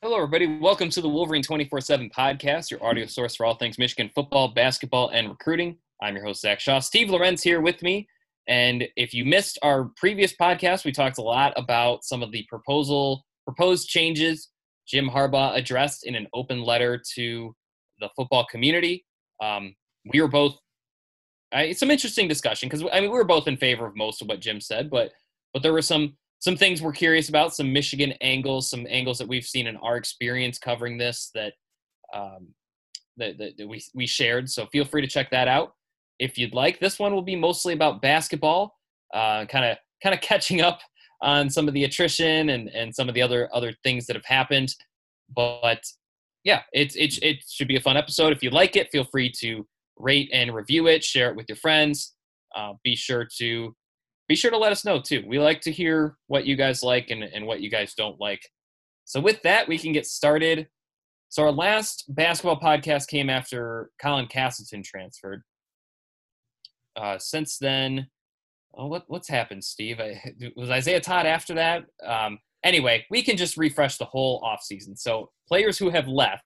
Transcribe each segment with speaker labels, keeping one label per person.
Speaker 1: Hello, everybody. Welcome to the Wolverine 24 7 podcast, your audio source for all things Michigan football, basketball, and recruiting. I'm your host, Zach Shaw. Steve Lorenz here with me. And if you missed our previous podcast, we talked a lot about some of the proposal proposed changes Jim Harbaugh addressed in an open letter to the football community. Um, we were both—it's some interesting discussion because I mean we were both in favor of most of what Jim said, but but there were some some things we're curious about, some Michigan angles, some angles that we've seen in our experience covering this that um, that, that, that we we shared. So feel free to check that out if you'd like. This one will be mostly about basketball, kind of kind of catching up on some of the attrition and and some of the other other things that have happened. But yeah, it's it it should be a fun episode. If you like it, feel free to rate and review it, share it with your friends. Uh, be sure to be sure to let us know too. We like to hear what you guys like and, and what you guys don't like. So with that, we can get started. So our last basketball podcast came after Colin Castleton transferred. Uh, since then, oh, what what's happened, Steve? I, was Isaiah Todd after that? Um, anyway, we can just refresh the whole offseason. So players who have left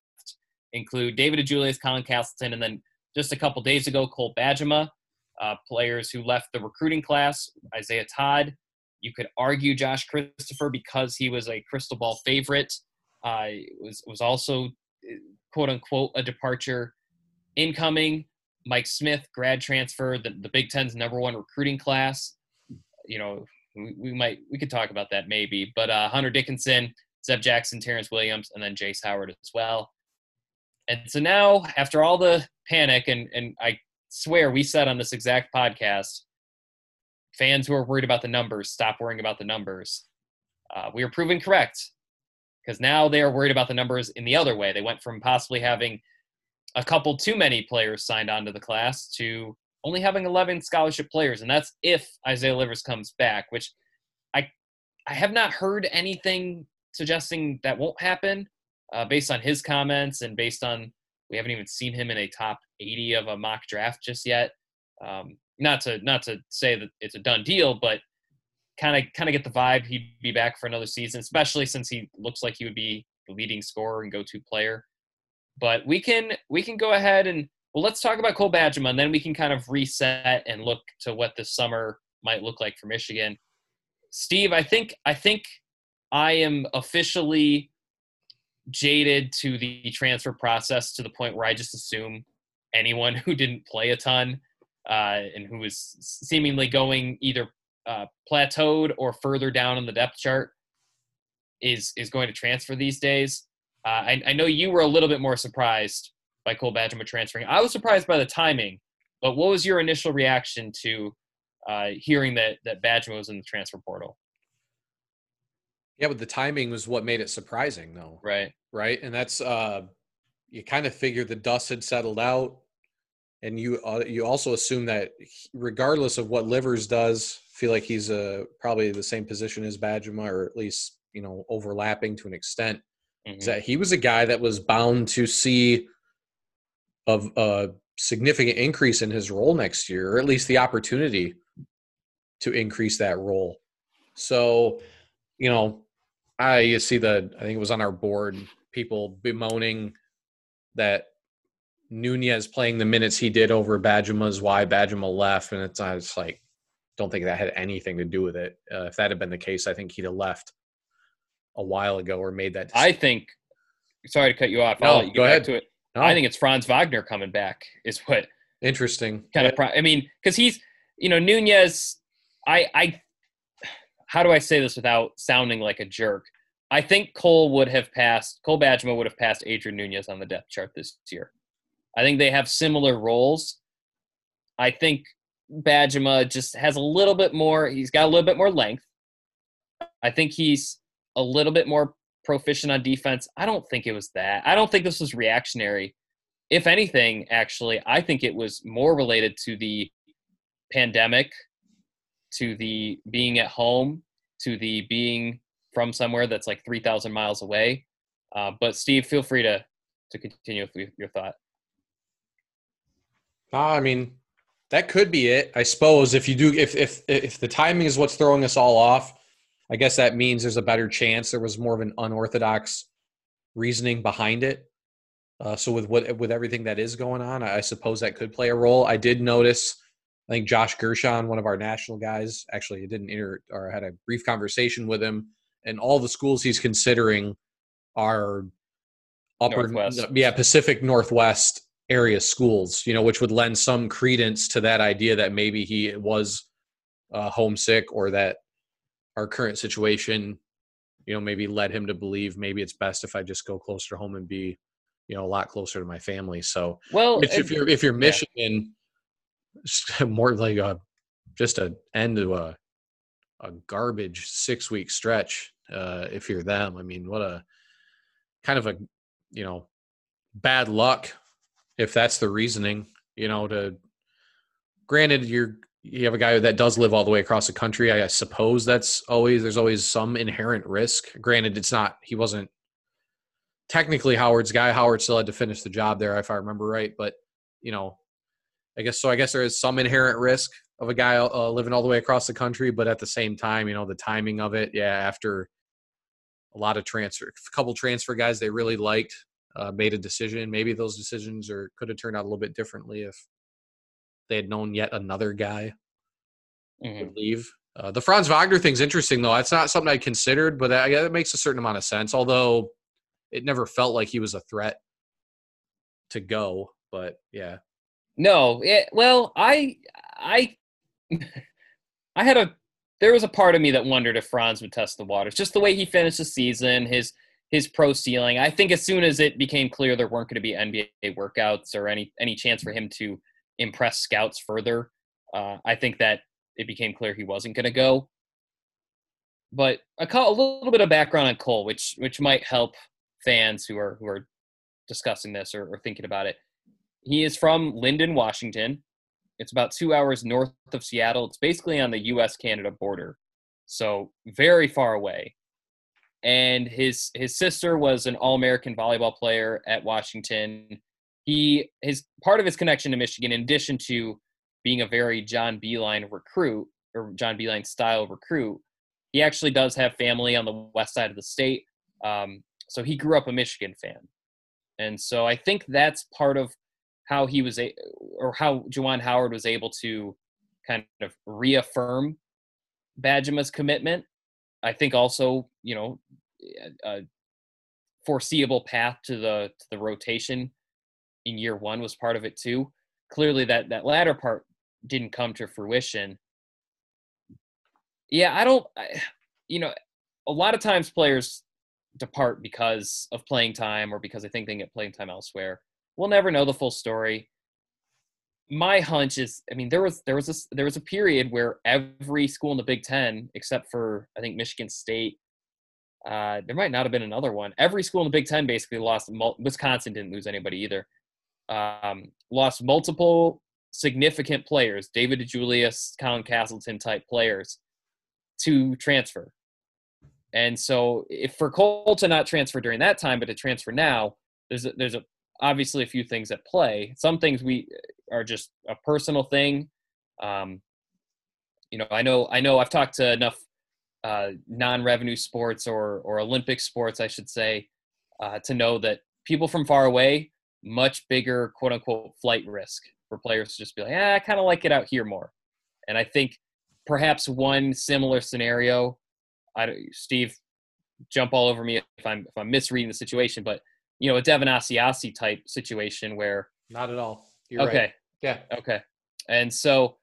Speaker 1: include David DeJulius, Colin Castleton, and then just a couple days ago, Cole Bajema uh, players who left the recruiting class, Isaiah Todd. You could argue Josh Christopher because he was a crystal ball favorite. Uh, was was also quote unquote a departure. Incoming, Mike Smith, grad transfer, the, the Big Ten's number one recruiting class. You know, we, we might we could talk about that maybe, but uh, Hunter Dickinson, Zeb Jackson, Terrence Williams, and then Jace Howard as well. And so now, after all the panic, and and I swear we said on this exact podcast fans who are worried about the numbers stop worrying about the numbers. Uh, we are proven correct because now they are worried about the numbers in the other way. They went from possibly having a couple too many players signed on to the class to only having 11 scholarship players, and that's if Isaiah Livers comes back, which I I have not heard anything suggesting that won't happen uh, based on his comments and based on we haven't even seen him in a top 80 of a mock draft just yet. Um, not to not to say that it's a done deal, but kind of kind of get the vibe he'd be back for another season, especially since he looks like he would be the leading scorer and go-to player. But we can we can go ahead and well, let's talk about Cole Bajema, and then we can kind of reset and look to what this summer might look like for Michigan. Steve, I think I think I am officially jaded to the transfer process to the point where I just assume anyone who didn't play a ton uh, and who was seemingly going either uh, plateaued or further down on the depth chart is is going to transfer these days. Uh, I, I, know you were a little bit more surprised by Cole Bajema transferring. I was surprised by the timing, but what was your initial reaction to uh, hearing that that Bajema was in the transfer portal?
Speaker 2: Yeah, but the timing was what made it surprising, though.
Speaker 1: Right.
Speaker 2: Right, and that's uh, you kind of figured the dust had settled out, and you uh, you also assume that regardless of what Livers does, feel like he's uh, probably the same position as Bajema, or at least you know overlapping to an extent. Mm-hmm. Is that he was a guy that was bound to see of a significant increase in his role next year, or at least the opportunity to increase that role. So, you know, I see the I think it was on our board people bemoaning that Nunez playing the minutes he did over Bajema's why Bajema left, and it's I was like, don't think that had anything to do with it. Uh, if that had been the case, I think he'd have left a while ago or made that.
Speaker 1: Decision. I think. Sorry to cut you off.
Speaker 2: No, you go ahead.
Speaker 1: To it. No. I think it's Franz Wagner coming back. Is what
Speaker 2: interesting.
Speaker 1: Kind yeah. of. I mean, because he's you know Nunez. I I how do I say this without sounding like a jerk? I think Cole would have passed, Cole Bajema would have passed Adrian Nunez on the depth chart this year. I think they have similar roles. I think Bajema just has a little bit more, he's got a little bit more length. I think he's a little bit more proficient on defense. I don't think it was that. I don't think this was reactionary. If anything, actually, I think it was more related to the pandemic to the being at home to the being from somewhere that's like 3,000 miles away. Uh, but Steve, feel free to to continue with your thought.
Speaker 2: I mean, that could be it. I suppose if you do, if if if the timing is what's throwing us all off, I guess that means there's a better chance there was more of an unorthodox reasoning behind it. Uh, so with what with everything that is going on, I suppose that could play a role. I did notice. I think Josh Gershon, one of our national guys, actually didn't inter or had a brief conversation with him, and all the schools he's considering are upper,
Speaker 1: Northwest.
Speaker 2: yeah, Pacific Northwest area schools. You know, which would lend some credence to that idea that maybe he was uh, homesick or that our current situation, you know, maybe led him to believe maybe it's best if I just go closer to home and be, you know, a lot closer to my family. So
Speaker 1: Well,
Speaker 2: if, if you're if you're. Michigan, just more like a just a end to a a garbage six week stretch. Uh, if you're them, I mean, what a kind of a you know bad luck if that's the reasoning. You know, to granted you're you have a guy that does live all the way across the country. I suppose that's always there's always some inherent risk. Granted, it's not he wasn't technically Howard's guy. Howard still had to finish the job there, if I remember right. But you know, I guess so. I guess there is some inherent risk of a guy uh, living all the way across the country, but at the same time, you know, the timing of it. Yeah, after a lot of transfer, a couple transfer guys they really liked uh, made a decision. Maybe those decisions or could have turned out a little bit differently if they had known yet another guy
Speaker 1: Mhm.
Speaker 2: would leave. Uh, the Franz Wagner thing's interesting though. It's not something I considered, but that, yeah, that makes a certain amount of sense. Although it never felt like he was a threat to go. But yeah,
Speaker 1: No, it, well, I, I, I had a. There was a part of me that wondered if Franz would test the waters. Just the way he finished the season, his his pro ceiling. I think as soon as it became clear there weren't going to be NBA workouts or any any chance for him to impress scouts further, uh, I think that it became clear he wasn't going to go. But a, a little bit of background on Cole, which which might help fans who are who are discussing this or, or thinking about it. He is from Lynden, Washington. It's about two hours north of Seattle. It's basically on the U.S. Canada border, so very far away. And his his sister was an All American volleyball player at Washington. He his part of his connection to Michigan, in addition to being a very John Beilein recruit or John Beilein style recruit, he actually does have family on the west side of the state. Um, so he grew up a Michigan fan, and so I think that's part of how he was a, or how Juwan Howard was able to kind of reaffirm Bajema's commitment. I think also, you know, a, foreseeable path to the to the rotation in year one was part of it too. Clearly, that that latter part didn't come to fruition. Yeah, I don't. I, you know, a lot of times players depart because of playing time or because they think they get playing time elsewhere. We'll never know the full story. My hunch is, I mean, there was there was a there was a period where every school in the Big Ten, except for I think Michigan State, uh, there might not have been another one. Every school in the Big Ten basically lost. Wisconsin didn't lose anybody either. Um, lost multiple significant players, David DeJulius, Colin Castleton type players, to transfer. And so, if for Cole to not transfer during that time, but to transfer now, there's a, there's a obviously a few things at play. Some things we are just a personal thing. Um, you know, I know I know I've talked to enough uh, non-revenue sports or or Olympic sports, I should say, uh, to know that people from far away much bigger quote unquote flight risk for players to just be like, yeah, I kind of like it out here more. And I think perhaps one similar scenario, I Steve, jump all over me if I'm if I'm misreading the situation, but you know, a Devin Asiasi type situation where
Speaker 2: not at all. You're
Speaker 1: okay,
Speaker 2: right. Yeah.
Speaker 1: Okay. And so,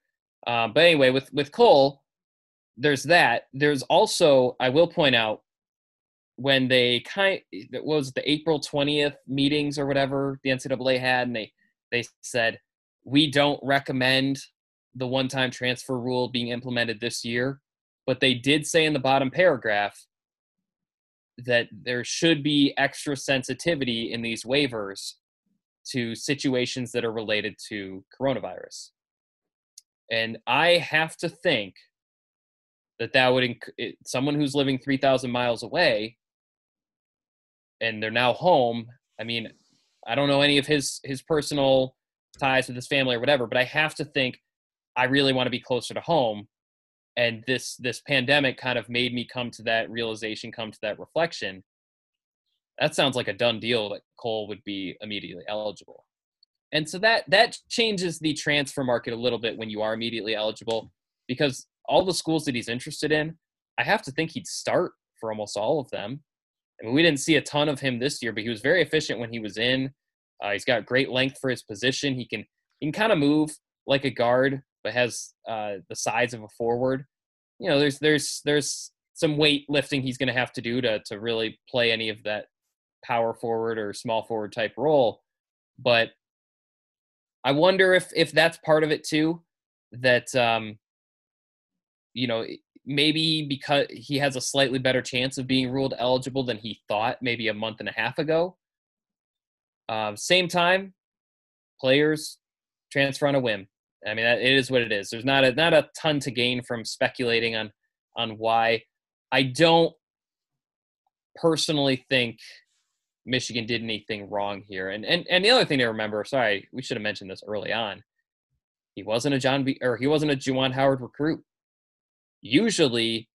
Speaker 1: um, but anyway, with with Cole, there's that. There's also, I will point out, when they kind, what was it, the April twentieth meetings or whatever the NCAA had, and they they said we don't recommend the one-time transfer rule being implemented this year, but they did say in the bottom paragraph that there should be extra sensitivity in these waivers to situations that are related to coronavirus. And I have to think that that would inc- someone who's living 3,000 miles away and they're now home. I mean, I don't know any of his his personal ties with his family or whatever, but I have to think I really want to be closer to home. And this this pandemic kind of made me come to that realization, come to that reflection. that sounds like a done deal that Cole would be immediately eligible. And so that that changes the transfer market a little bit when you are immediately eligible because all the schools that he's interested in, I have to think he'd start for almost all of them. I mean, we didn't see a ton of him this year, but he was very efficient when he was in. Uh, he's got great length for his position. He can he can kind of move like a guard, but has uh, the size of a forward. You know, there's there's there's some weight lifting he's going to have to do to to really play any of that power forward or small forward type role. But I wonder if if that's part of it too. That um, you know maybe because he has a slightly better chance of being ruled eligible than he thought maybe a month and a half ago. Um, same time, players transfer on a whim. I mean, it is what it is. There's not a not a ton to gain from speculating on on why. I don't personally think Michigan did anything wrong here. And and and the other thing to remember, sorry, we should have mentioned this early on. He wasn't a John B, or he wasn't a Juwan Howard recruit. Usually,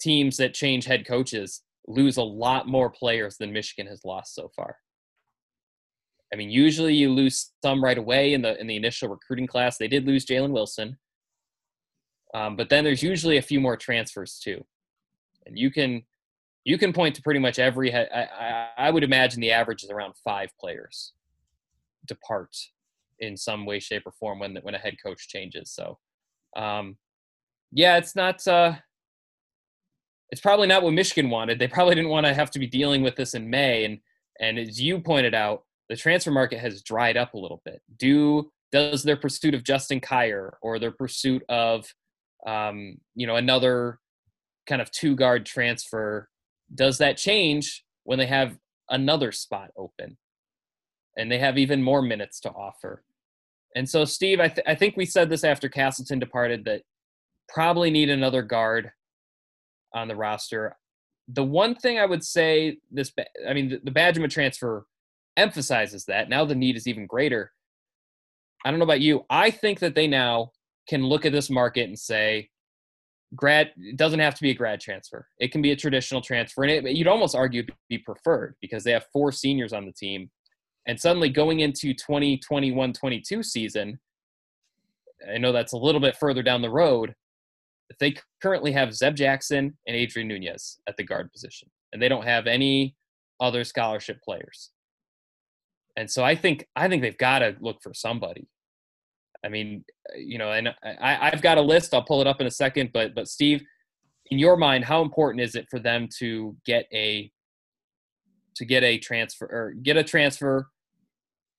Speaker 1: teams that change head coaches lose a lot more players than Michigan has lost so far. I mean, usually you lose some right away in the in the initial recruiting class. They did lose Jalen Wilson, um, but then there's usually a few more transfers too, and you can you can point to pretty much every. I, I, I would imagine the average is around five players depart in some way, shape, or form when when a head coach changes. So, um, yeah, it's not. Uh, it's probably not what Michigan wanted. They probably didn't want to have to be dealing with this in May. And and as you pointed out, the transfer market has dried up a little bit. Do does their pursuit of Justin Kier or their pursuit of um, you know another kind of two guard transfer does that change when they have another spot open and they have even more minutes to offer? And so, Steve, I, th- I think we said this after Castleton departed that probably need another guard on the roster. The one thing I would say this, I mean, the, the Bajema transfer emphasizes that. Now the need is even greater. I don't know about you. I think that they now can look at this market and say, grad it doesn't have to be a grad transfer. It can be a traditional transfer, and it, you'd almost argue be preferred because they have four seniors on the team, and suddenly going into 2021-22 season, I know that's a little bit further down the road. They currently have Zeb Jackson and Adrian Nunez at the guard position, and they don't have any other scholarship players. And so I think I think they've got to look for somebody. I mean, uh, you know, and I, I've got a list. I'll pull it up in a second. But but Steve, in your mind, how important is it for them to get a to get a transfer or get a transfer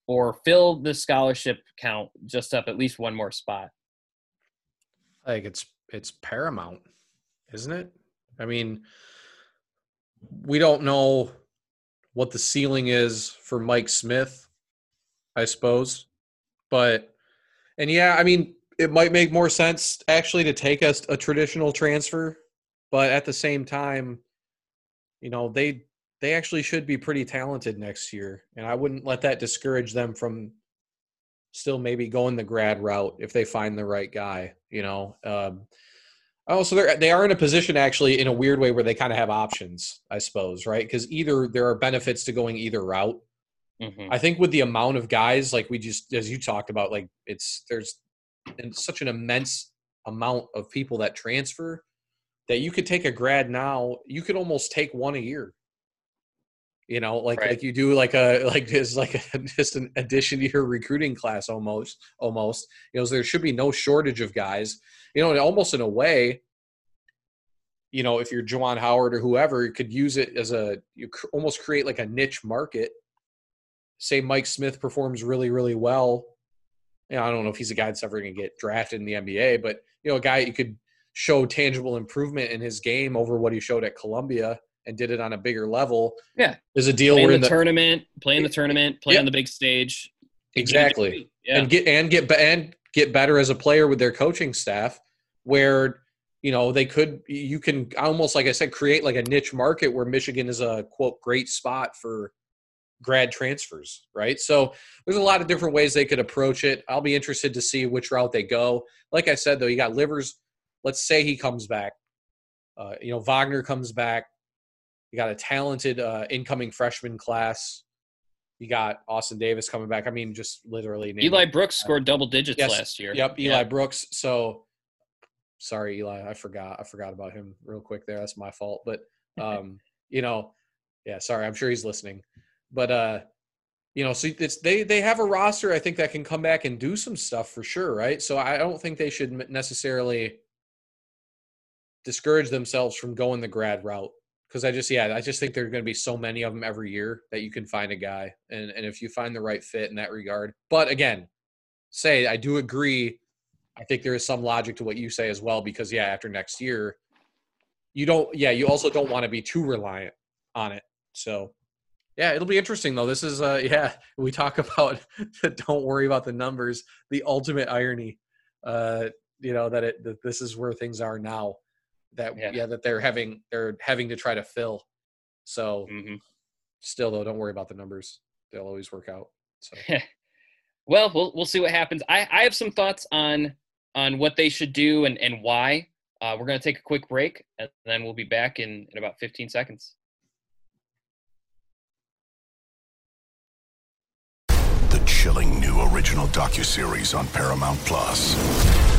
Speaker 1: or fill the scholarship count just up at least one more spot?
Speaker 2: I think it's it's paramount, isn't it? I mean, we don't know what the ceiling is for Mike Smith, I suppose, but and yeah, I mean, it might make more sense actually to take a, a traditional transfer, but at the same time, you know, they they actually should be pretty talented next year, and I wouldn't let that discourage them from still maybe going the grad route if they find the right guy. You know. Um, Oh, so they're they are in a position actually in a weird way where they kind of have options, I suppose, right? Because either there are benefits to going either route, Mm-hmm. I think with the amount of guys, like we just as you talked about, like it's there's such an immense amount of people that transfer that you could take a grad now. You could almost take one a year. You know, like right. like you do like a like just like a, just an addition to your recruiting class almost almost. You know, so there should be no shortage of guys. You know, and almost in a way, you know, if you're Juwan Howard or whoever, you could use it as a you almost create like a niche market say Mike Smith performs really, really well. You know, I don't know if he's a guy that's ever going to get drafted in the NBA, but you know, a guy you could show tangible improvement in his game over what he showed at Columbia and did it on a bigger level.
Speaker 1: Yeah,
Speaker 2: there's a deal
Speaker 1: playing
Speaker 2: where
Speaker 1: the, the tournament, playing the tournament, playing the big stage.
Speaker 2: Exactly, yeah. and get and get and get better as a player with their coaching staff, where you know they could you can almost like I said create like a niche market where Michigan is a quote great spot for grad transfers, right? So there's a lot of different ways they could approach it. I'll be interested to see which route they go. Like I said, though, you got Livers. Let's say he comes back. Uh, you know, Wagner comes back. You got a talented uh, incoming freshman class. You got Austin Davis coming back. I mean, just literally.
Speaker 1: Eli. Brooks scored double digits
Speaker 2: Yes.
Speaker 1: last year.
Speaker 2: Yep, Eli
Speaker 1: Yeah.
Speaker 2: Brooks. So sorry, Eli. I forgot. I forgot about him real quick there. That's my fault. But um, you know, yeah, sorry. I'm sure he's listening. But uh, you know, so it's they they have a roster I think that can come back and do some stuff for sure, right? So I don't think they should necessarily discourage themselves from going the grad route because I just yeah I just think there are going to be so many of them every year that you can find a guy and and if you find the right fit in that regard. But again, say I do agree. I think there is some logic to what you say as well because yeah, after next year, you don't yeah you also don't want to be too reliant on it. So yeah, it'll be interesting though. This is uh yeah we talk about don't worry about the numbers. The ultimate irony, uh you know that it that this is where things are now. That
Speaker 1: Yeah.
Speaker 2: yeah, that they're having they're having to try to fill. So
Speaker 1: Mhm.
Speaker 2: still though, don't worry about the numbers. They'll always work out. So
Speaker 1: Well, we'll we'll see what happens. I, I have some thoughts on on what they should do and and why. Uh, we're going to take a quick break and then we'll be back in in about 15 seconds.
Speaker 3: The chilling new original docuseries on Paramount Plus.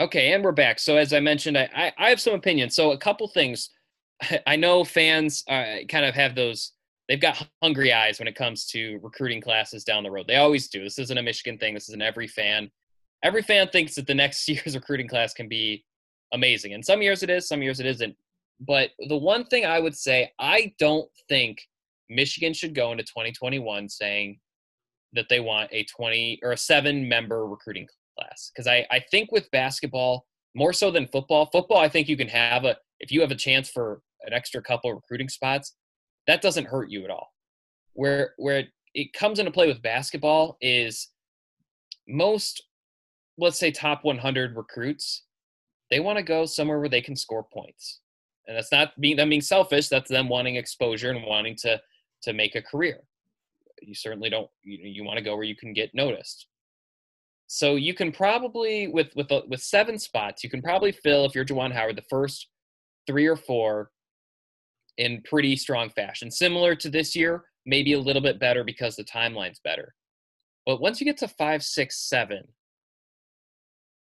Speaker 1: Okay, and we're back. So as I mentioned, I I, I have some opinions. So a couple things. I know fans uh, kind of have those. They've got hungry eyes when it comes to recruiting classes down the road. They always do. This isn't a Michigan thing. This is an every fan. Every fan thinks that the next year's recruiting class can be amazing, and some years it is, some years it isn't. But the one thing I would say, I don't think Michigan should go into 2021 saying that they want a 20 or a seven member recruiting class because I, I think with basketball more so than football football i think you can have a if you have a chance for an extra couple recruiting spots that doesn't hurt you at all. Where where it, comes into play with basketball is most let's say top 100 recruits they want to go somewhere where they can score points. And that's not being them being selfish that's them wanting exposure and wanting to to make a career. You certainly don't you, you want to go where you can get noticed so you can probably with with a, with seven spots, you can probably fill if you're Juwan Howard the first three or four in pretty strong fashion. Similar to this year, maybe a little bit better because the timeline's better. But once you get to five, six, seven,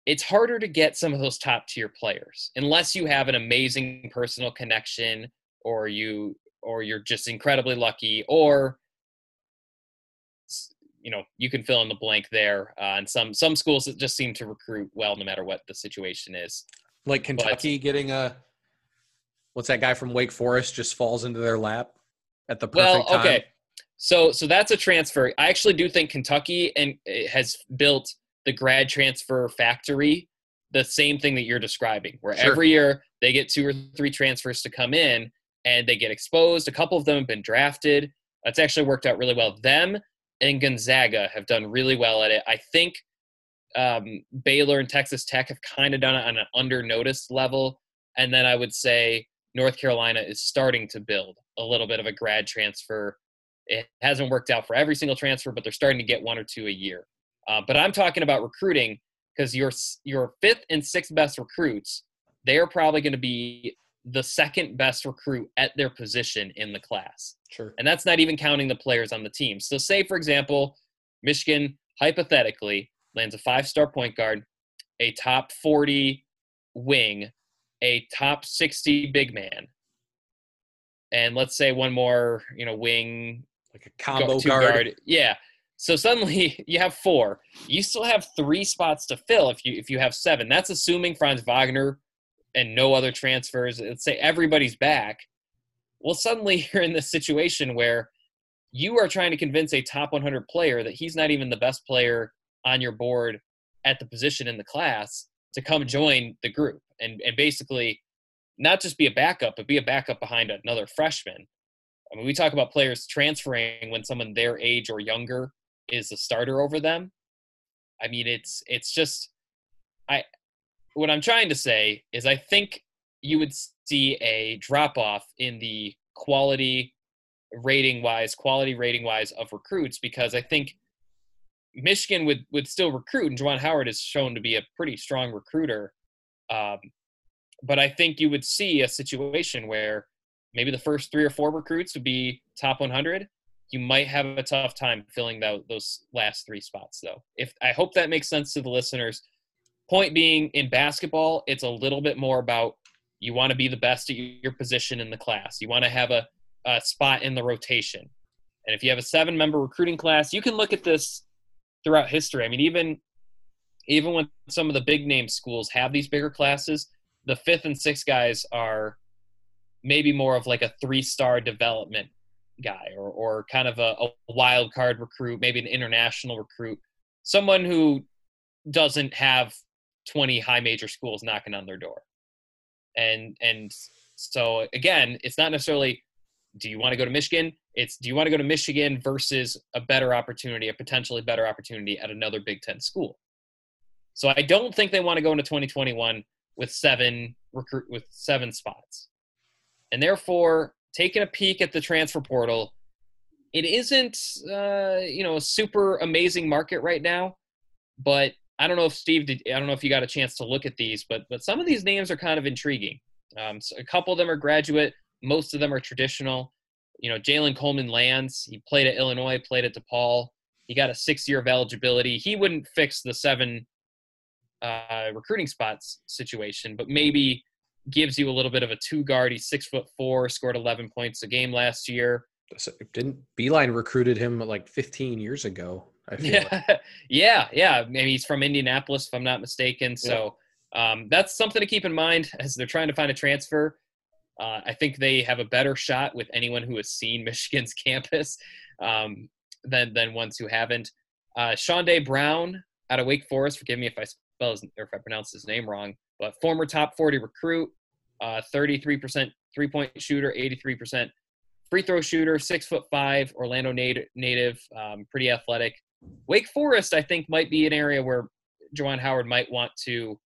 Speaker 1: it's harder to get some of those top tier players unless you have an amazing personal connection or you or you're just incredibly lucky or you know you can fill in the blank there uh, and some some schools that just seem to recruit well no matter what the situation is.
Speaker 2: Like Kentucky getting a what's that guy from Wake Forest just falls into their lap at the perfect
Speaker 1: well
Speaker 2: time.
Speaker 1: okay so so that's a transfer. I actually do think kentucky and it has built the grad transfer factory the same thing that you're describing where
Speaker 2: Sure.
Speaker 1: every year they get two or three transfers to come in and they get exposed. A couple of them have been drafted. That's actually worked out really well. Them and gonzaga have done really well at it. I think um, baylor and texas tech have kind of done it on an under noticed level and then i would say north carolina is starting to build a little bit of a grad transfer. It hasn't worked out for every single transfer but they're starting to get one or two a year. Uh, but i'm talking about recruiting because your your fifth and sixth best recruits they're probably going to be the second best recruit at their position in the class
Speaker 2: Sure.
Speaker 1: and that's not even counting the players on the team. So, say for example, Michigan hypothetically lands a five-star point guard, a top 40 wing, a top 60 big man, and let's say one more, you know, wing
Speaker 2: Like a combo
Speaker 1: two
Speaker 2: guard.
Speaker 1: Yeah. So suddenly you have four. You still have three spots to fill if you if you have seven. That's assuming Franz Wagner and no other transfers. Let's say everybody's back. Well, suddenly you're in this situation where you are trying to convince a top 100 player that he's not even the best player on your board at the position in the class to come join the group. And and basically not just be a backup, but be a backup behind another freshman. I mean, we talk about players transferring when someone their age or younger is a starter over them. I mean, it's it's just I what I'm trying to say is I think you would see a drop off in the quality rating wise, quality rating wise of recruits because I think Michigan would would still recruit, and Juwan Howard is shown to be a pretty strong recruiter. Um, but I think you would see a situation where maybe the first three or four recruits would be top 100. You might have a tough time filling that, those last three spots, though. If I hope that makes sense to the listeners. Point being, in basketball, it's a little bit more about you want to be the best at your position in the class. You want to have a, a spot in the rotation. And if you have a seven member recruiting class, you can look at this throughout history. I mean, even even when some of the big name schools have these bigger classes, the fifth and sixth guys are maybe more of like a three star development guy or, or kind of a, a wild card recruit, maybe an international recruit, someone who doesn't have 20 high major schools knocking on their door. And and so again, it's not necessarily do you want to go to Michigan? It's do you want to go to Michigan versus a better opportunity, a potentially better opportunity at another Big Ten school. So I don't think they want to go into 2021 with seven recruit with seven spots, and therefore taking a peek at the transfer portal, it isn't uh, you know a super amazing market right now, but I don't know if Steve did. I don't know if you got a chance to look at these, but but some of these names are kind of intriguing. Um, so a couple of them are graduate. Most of them are traditional. You know, Jalen Coleman-Lands. He played at Illinois, played at DePaul. He got a six year of eligibility. He wouldn't fix the seven uh, recruiting spots situation, but maybe gives you a little bit of a two guard. He's six foot four, scored 11 points a game last year.
Speaker 2: Didn't Beilein recruited him like 15 years ago? I
Speaker 1: yeah,
Speaker 2: like.
Speaker 1: yeah, yeah. Maybe he's from Indianapolis, if I'm not mistaken. So um, that's something to keep in mind as they're trying to find a transfer. Uh, I think they have a better shot with anyone who has seen Michigan's campus um, than than ones who haven't. Uh, Day Brown out of Wake Forest. Forgive me if I spell his, or if I pronounce his name wrong, but former top 40 recruit, uh, 33% three point shooter, 83% free throw shooter, six foot five, Orlando native, native um, pretty athletic. Wake Forest, I think, might be an area where Juwan Howard might want to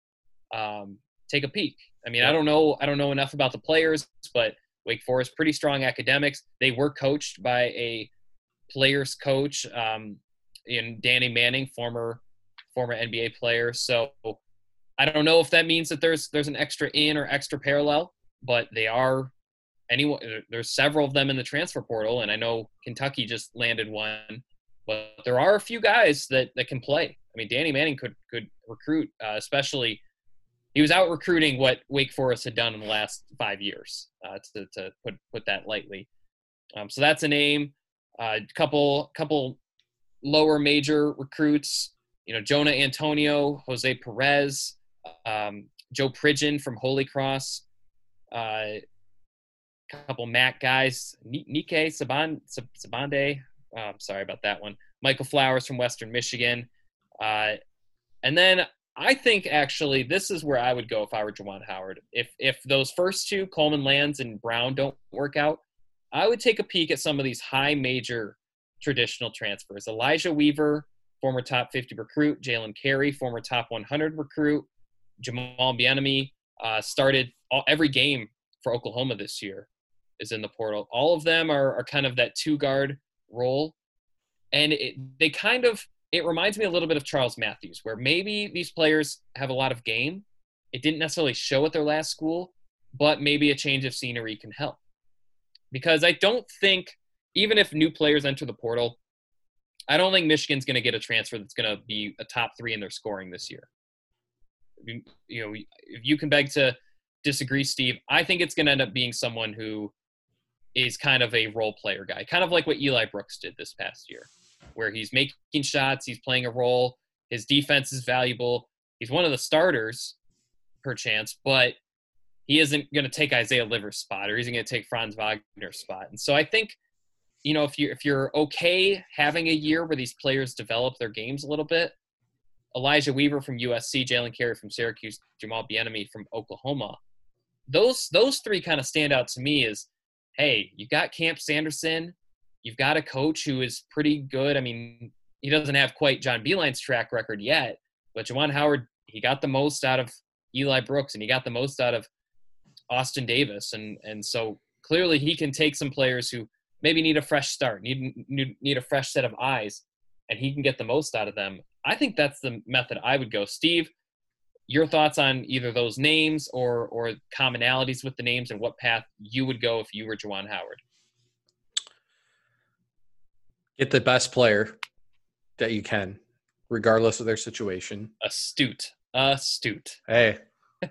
Speaker 1: um, take a peek. I mean, I don't know, I don't know enough about the players, but Wake Forest pretty strong academics. They were coached by a players coach um, in Danny Manning, former former NBA player. So I don't know if that means that there's there's an extra in or extra parallel, but they are anyone. There's several of them in the transfer portal, and I know Kentucky just landed one. But there are a few guys that that can play. I mean, Danny Manning could could recruit, uh, especially he was out recruiting what Wake Forest had done in the last five years, uh, to, to put put that lightly. Um, so that's a name. A uh, couple couple lower major recruits. You know, Jonah Antonio, Jose Perez, um, Joe Pridgen from Holy Cross. A uh, couple MAC guys, Nike Saban, Sabande. I'm sorry about that one. Michael Flowers from Western Michigan. Uh, and then I think actually this is where I would go if I were Juwan Howard. If if those first two, Coleman Lands and Brown, don't work out, I would take a peek at some of these high major traditional transfers. Elijah Weaver, former top 50 recruit, Jalen Carey, former top 100 recruit, Jamal Bieniemy uh, started all, every game for Oklahoma this year is in the portal. All of them are, are kind of that two guard role, and it, they kind of it reminds me a little bit of Charles Matthews, where maybe these players have a lot of game. It didn't necessarily show at their last school, but maybe a change of scenery can help. Because I don't think, even if new players enter the portal, I don't think Michigan's going to get a transfer that's going to be a top three in their scoring this year. You know, if you can beg to disagree, Steve, I think it's going to end up being someone who is kind of a role player guy, kind of like what Eli Brooks did this past year where he's making shots, he's playing a role, his defense is valuable. He's one of the starters, per chance, but he isn't going to take Isaiah Liver's spot or he's going to take Franz Wagner's spot. And so I think, you know, if you if you're okay having a year where these players develop their games a little bit, Elijah Weaver from USC, Jalen Carey from Syracuse, Jamal Bieniemy from Oklahoma, those those three kind of stand out to me as hey, you've got Camp Sanderson, you've got a coach who is pretty good. I mean, he doesn't have quite John Beilein's track record yet, but Juwan Howard, he got the most out of Eli Brooks and he got the most out of Austin Davis, and and so clearly he can take some players who maybe need a fresh start, need need, need a fresh set of eyes, and he can get the most out of them. I think that's the method I would go. Steve, your thoughts on either those names or or commonalities with the names and what path you would go if you were Juwan Howard?
Speaker 2: Get the best player that you can, regardless of their situation.
Speaker 1: Astute, astute.
Speaker 2: Hey,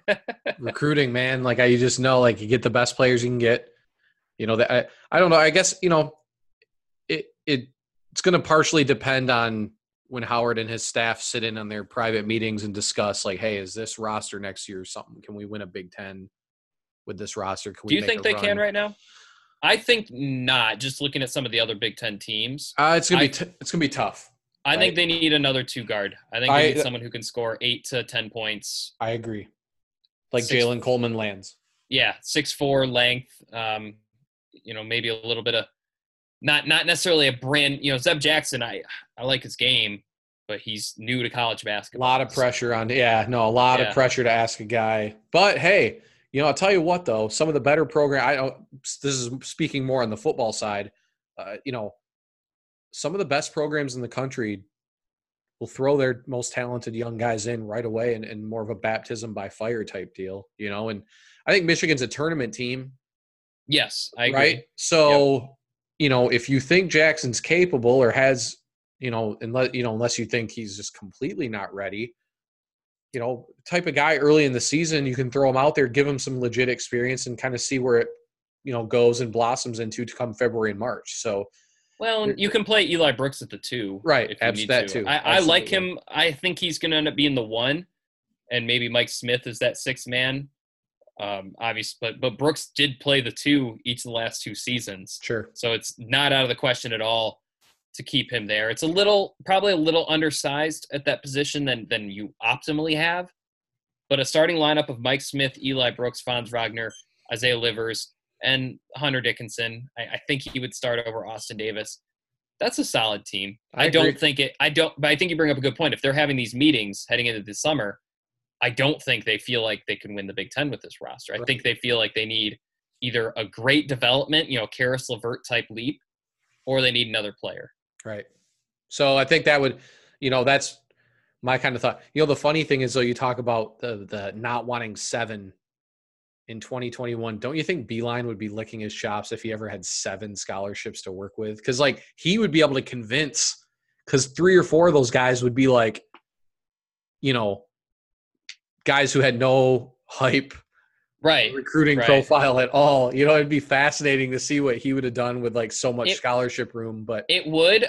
Speaker 2: recruiting, man. Like I you just know, like you get the best players you can get. You know that I, I don't know. I guess you know it it it's going to partially depend on when Howard and his staff sit in on their private meetings and discuss like, hey, is this roster next year something? Can we win a Big Ten with this roster? Can we
Speaker 1: Do you think they
Speaker 2: run?
Speaker 1: can right now? I think not. Just looking at some of the other Big Ten teams,
Speaker 2: Uh, it's gonna
Speaker 1: I-
Speaker 2: be t- it's gonna be tough.
Speaker 1: I
Speaker 2: Right.
Speaker 1: think they need another two guard. I think they
Speaker 2: I-
Speaker 1: need someone who can score eight to ten points.
Speaker 2: I agree. Like Jalen Coleman-Lands.
Speaker 1: Yeah, six four length. Um, you know, maybe a little bit of not not necessarily a brand. You know, Zeb Jackson. I I like his game, but he's new to college basketball.
Speaker 2: A lot of pressure on. Yeah, no, a lot
Speaker 1: Yeah.
Speaker 2: of pressure to ask a guy. But hey, you know, I'll tell you what though, some of the better program. I don't. This is speaking more on the football side. Uh, you know, some of the best programs in the country will throw their most talented young guys in right away and, and more of a baptism by fire type deal. You know, and I think Michigan's a tournament team,
Speaker 1: Yes, I agree.
Speaker 2: right? So, you know, if you think Jackson's capable or has, you know, unless you know, unless you think he's just completely not ready, you know, type of guy early in the season, you can throw him out there, give him some legit experience, and kind of see where it, you know, goes and blossoms into to come February and March. So,
Speaker 1: Well, you can play Eli Brooks at the two,
Speaker 2: Right,
Speaker 1: If you
Speaker 2: abs-
Speaker 1: need
Speaker 2: that
Speaker 1: to.
Speaker 2: too,
Speaker 1: I, I like him. I think he's going to end up being the one, and maybe Mike Smith is that sixth man. Um, obviously, but but Brooks did play the two each of the last two seasons,
Speaker 2: sure,
Speaker 1: so it's not out of the question at all to keep him there. It's a little, probably a little undersized at that position than than you optimally have, but a starting lineup of Mike Smith, Eli Brooks, Franz Wagner, Isaiah Livers, and Hunter Dickinson. I, I think he would start over Austin Davis. That's a solid team.
Speaker 2: I
Speaker 1: I, don't think it. I don't. But I think you bring up a good point. If they're having these meetings heading into the summer, I don't think they feel like they can win the Big Ten with this roster. I
Speaker 2: Right.
Speaker 1: think they feel like they need either a great development, you know, Caris LeVert type leap, or they need another player.
Speaker 2: right. So I think that would, you know, that's my kind of thought. You know, the funny thing is though, you talk about the the not wanting seven in 2021 don't you think Beilein would be licking his chops if he ever had seven scholarships to work with because like he would be able to convince because three or four of those guys would be like you know guys who had no hype
Speaker 1: Right.
Speaker 2: recruiting
Speaker 1: right.
Speaker 2: profile at all you know it'd be fascinating to see what he would have done with like so much
Speaker 1: It-
Speaker 2: scholarship room but
Speaker 1: It would.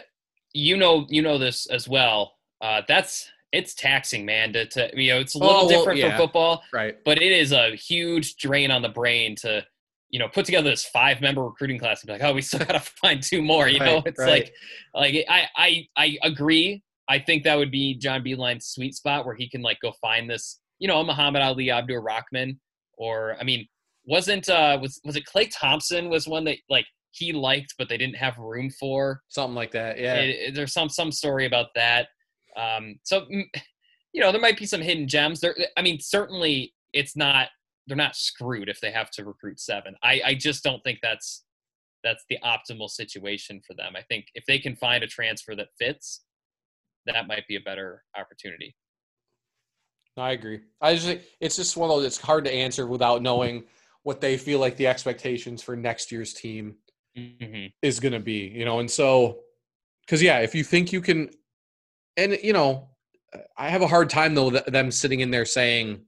Speaker 1: You know. You know this as well. Uh, that's it's taxing, man. To, to you know, it's a little
Speaker 2: Oh, well,
Speaker 1: different
Speaker 2: yeah.
Speaker 1: from football.
Speaker 2: right
Speaker 1: but it is a huge drain on the brain to you know put together this five member recruiting class and be like oh we still gotta find two more you know it's
Speaker 2: right.
Speaker 1: like like I, I i agree i think that would be John Beilein's sweet spot where he can like go find this you know Muhammad-Ali Abdur-Rahkman or i mean wasn't uh was was it Klay Thompson was one that like he liked but they didn't have room for
Speaker 2: something like that yeah
Speaker 1: it, it- there's some some story about that. Um, so you know there might be some hidden gems. There, I mean, certainly it's not they're not screwed if they have to recruit seven. I I just don't think that's that's the optimal situation for them. I think if they can find a transfer that fits, that might be a better opportunity.
Speaker 2: I agree. I just it's just one of those. It's hard to answer without knowing what they feel like the expectations for next year's team
Speaker 1: hmm
Speaker 2: is going to be. You know, and so because yeah, if you think you can, and you know, I have a hard time though th- them sitting in there saying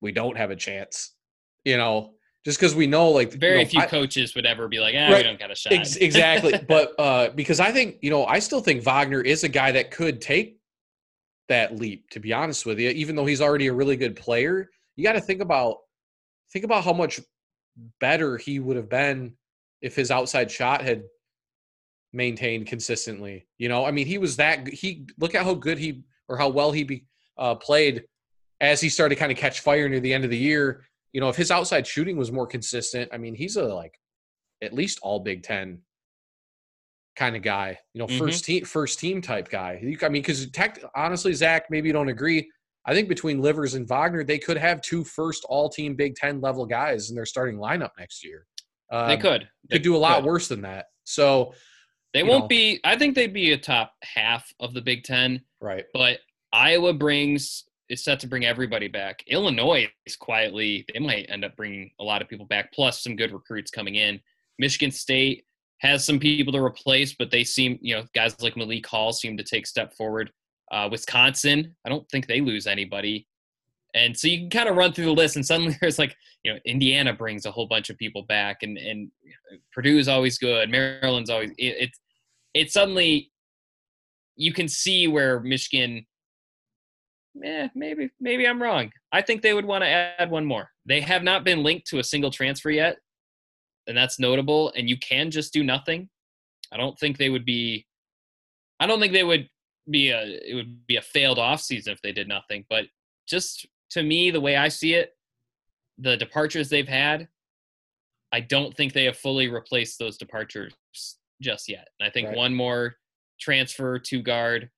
Speaker 2: we don't have a chance. You know, just because we know like
Speaker 1: Very
Speaker 2: you know,
Speaker 1: few
Speaker 2: I-
Speaker 1: coaches would ever be like, ah,
Speaker 2: Right.
Speaker 1: we don't got a shot.
Speaker 2: Ex- exactly. but uh, because I think, you know, I still think Wagner is a guy that could take that leap, to be honest with you, even though he's already a really good player. You got to think about think about how much better he would have been if his outside shot had maintained consistently. You know, I mean, he was that he look at how good he or how well he be, uh, played as he started kind of catch fire near the end of the year. you know, if his outside shooting was more consistent, I mean, he's a like at least all Big Ten kind of guy. You know,
Speaker 1: Mhm.
Speaker 2: first team, first team type guy. You- I mean, because tech, honestly, Zach, maybe you don't agree. I think between Livers and Wagner, they could have two first all team Big Ten level guys in their starting lineup next year. Um,
Speaker 1: they could. They
Speaker 2: could do a lot
Speaker 1: could.
Speaker 2: worse than that. So,
Speaker 1: They won't
Speaker 2: know.
Speaker 1: be. I think they'd be a top half of the Big Ten,
Speaker 2: right.
Speaker 1: but Iowa brings is set to bring everybody back. Illinois is quietly they might end up bringing a lot of people back, plus some good recruits coming in. Michigan State has some people to replace, but they seem you know guys like Malik Hall seem to take step forward. Uh, Wisconsin, I don't think they lose anybody. And so you can kind of run through the list, and suddenly there's like, you know, Indiana brings a whole bunch of people back, and and Purdue is always good. Maryland's always it, it's it's suddenly you can see where Michigan. Eh, maybe maybe I'm wrong. I think they would want to add one more. They have not been linked to a single transfer yet, and that's notable. And you can just do nothing. I don't think they would be. I don't think they would be a. It would be a failed off season if they did nothing. But just to me, the way I see it, the departures they've had, I don't think they have fully replaced those departures just yet. And I think
Speaker 2: Right.
Speaker 1: one more transfer to guard.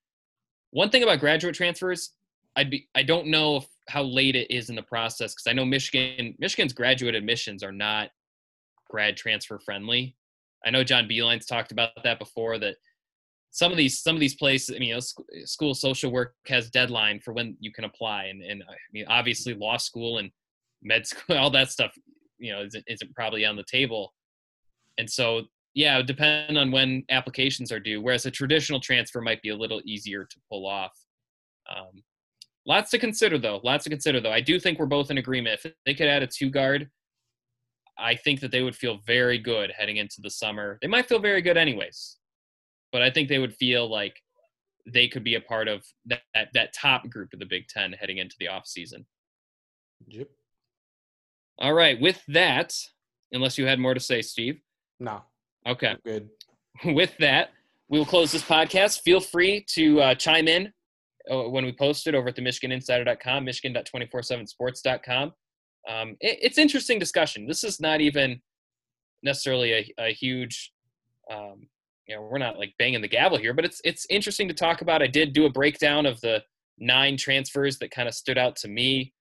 Speaker 1: One thing about graduate transfers, I'd be I don't know if, how late it is in the process because I know Michigan Michigan's graduate admissions are not grad transfer friendly. I know John Beilein's talked about that before that some of these some of these places, I mean, you know, sc- school social work has deadline for when you can apply, and and I mean, obviously, law school and med school, all that stuff, you know, isn't, isn't probably on the table, and so yeah, it would depend on when applications are due. Whereas a traditional transfer might be a little easier to pull off. Um, lots to consider, though. Lots to consider, though. I do think we're both in agreement. If they could add a two guard, I think that they would feel very good heading into the summer. They might feel very good anyways, but I think they would feel like they could be a part of that that, that top group of the Big Ten heading into the off season.
Speaker 2: Yep.
Speaker 1: All right, with that, unless you had more to say, Steve.
Speaker 2: No.
Speaker 1: Okay.
Speaker 2: Good.
Speaker 1: with that, we will close this podcast. Feel free to uh, chime in uh, when we post it over at the MichiganInsider.com, Michigan.247sports.com. Um, it, it's interesting discussion. This is not even necessarily a, a huge, um, you know, we're not like banging the gavel here, but it's it's interesting to talk about. I did do a breakdown of the nine transfers that kind of stood out to me.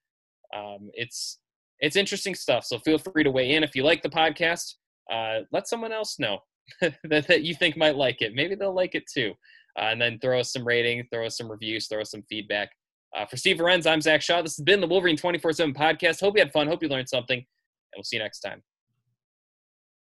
Speaker 1: Um, it's it's interesting stuff. So feel free to weigh in if you like the podcast. Uh, let someone else know that, that you think might like it. Maybe they'll like it too. Uh, and then throw us some rating, throw us some reviews, throw us some feedback. Uh, for Steve Lorenz, I'm Zach Shaw. This has been the Wolverine 24 7 podcast. Hope you had fun. Hope you learned something. And we'll see you next time.